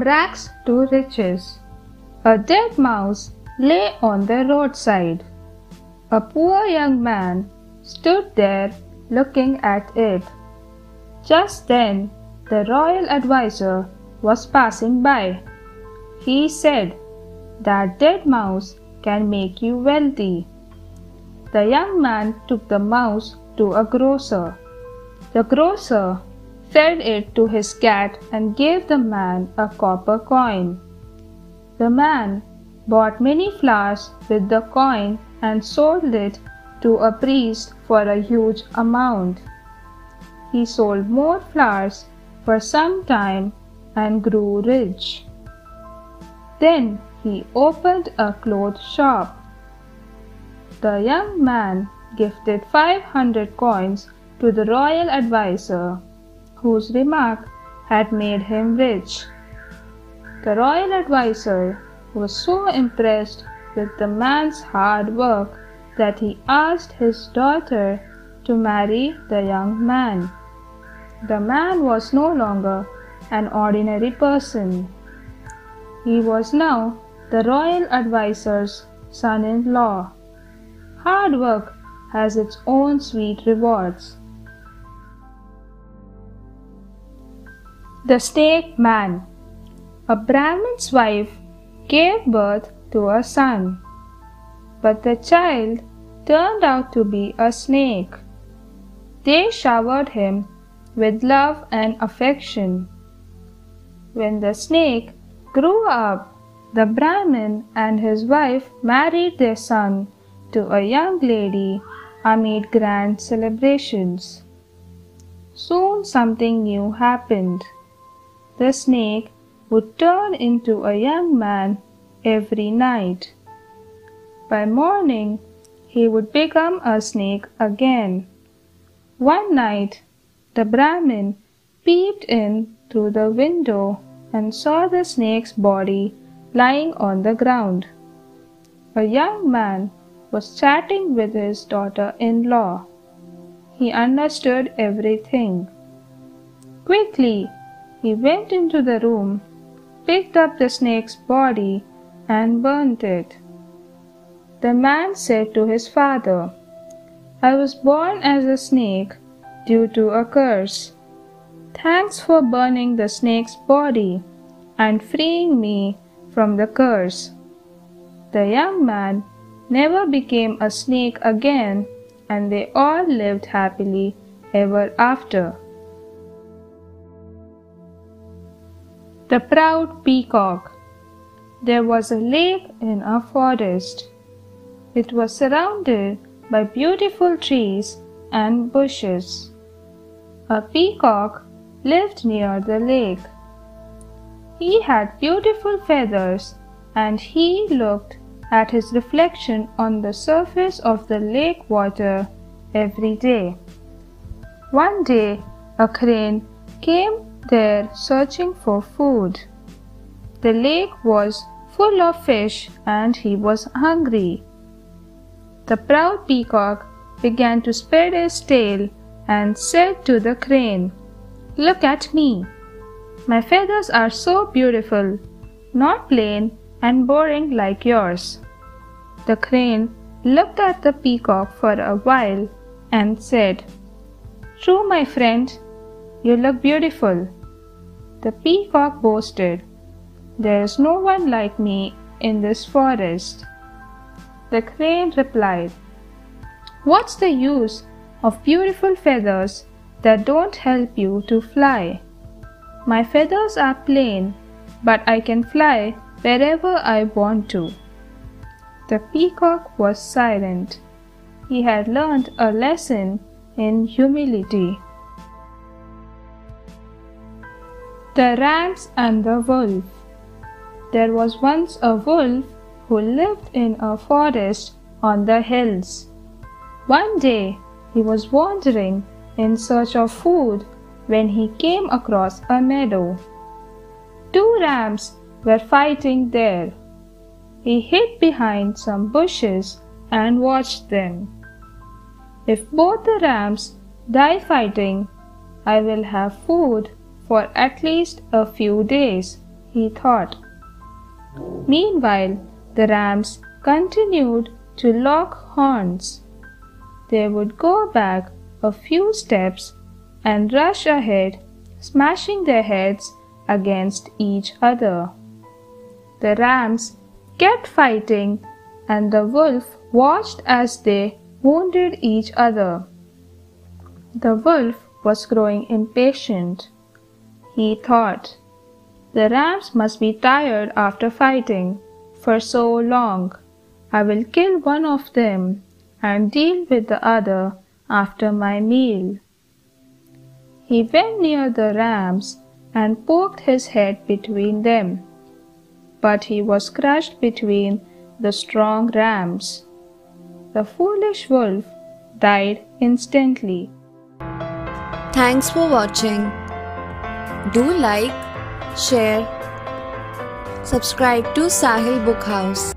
Rags to riches. A dead mouse lay on the roadside. A poor young man stood there looking at it. Just then, the royal adviser was passing by. He said, That dead mouse can make you wealthy. The young man took the mouse to a grocer. The grocer fed it to his cat and gave the man a copper coin. The man bought many flowers with the coin and sold it to a priest for a huge amount. He sold more flowers for some time and grew rich. Then he opened a clothes shop. The young man gifted 500 coins to the royal adviser, whose remark had made him rich. The royal adviser was so impressed with the man's hard work that he asked his daughter to marry the young man. The man was no longer an ordinary person. He was now the royal adviser's son in law. Hard work has its own sweet rewards. The Snake Man A Brahmin's wife gave birth to a son, but the child turned out to be a snake. They showered him with love and affection. When the snake grew up, the Brahmin and his wife married their son to a young lady amid grand celebrations. Soon something new happened. The snake would turn into a young man every night. By morning, he would become a snake again. One night, the Brahmin peeped in through the window and saw the snake's body lying on the ground. A young man was chatting with his daughter in law. He understood everything. Quickly, he went into the room, picked up the snake's body, and burnt it. The man said to his father, I was born as a snake due to a curse. Thanks for burning the snake's body and freeing me from the curse. The young man never became a snake again, and they all lived happily ever after. The Proud Peacock There was a lake in a forest. It was surrounded by beautiful trees and bushes. A peacock lived near the lake. He had beautiful feathers and he looked at his reflection on the surface of the lake water every day. One day, a crane came there searching for food. The lake was full of fish and he was hungry. The proud peacock began to spread his tail and said to the crane, Look at me. My feathers are so beautiful, not plain and boring like yours. The crane looked at the peacock for a while and said, True, my friend, you look beautiful. The peacock boasted, There is no one like me in this forest. The crane replied, What's the use of beautiful feathers that don't help you to fly? My feathers are plain, but I can fly wherever I want to. The peacock was silent. He had learned a lesson in humility. The Rams and the Wolf There was once a wolf who lived in a forest on the hills. One day he was wandering in search of food when he came across a meadow. Two rams were fighting there. He hid behind some bushes and watched them. If both the rams die fighting, I will have food for at least a few days, he thought. Meanwhile, the rams continued to lock horns. They would go back a few steps and rush ahead, smashing their heads against each other. The rams kept fighting, and the wolf watched as they wounded each other. The wolf was growing impatient. He thought, The rams must be tired after fighting for so long. I will kill one of them and deal with the other after my meal. He went near the rams and poked his head between them. But he was crushed between the strong rams. The foolish wolf died instantly. Thanks for watching. Do like, share, subscribe to Sahil Book House.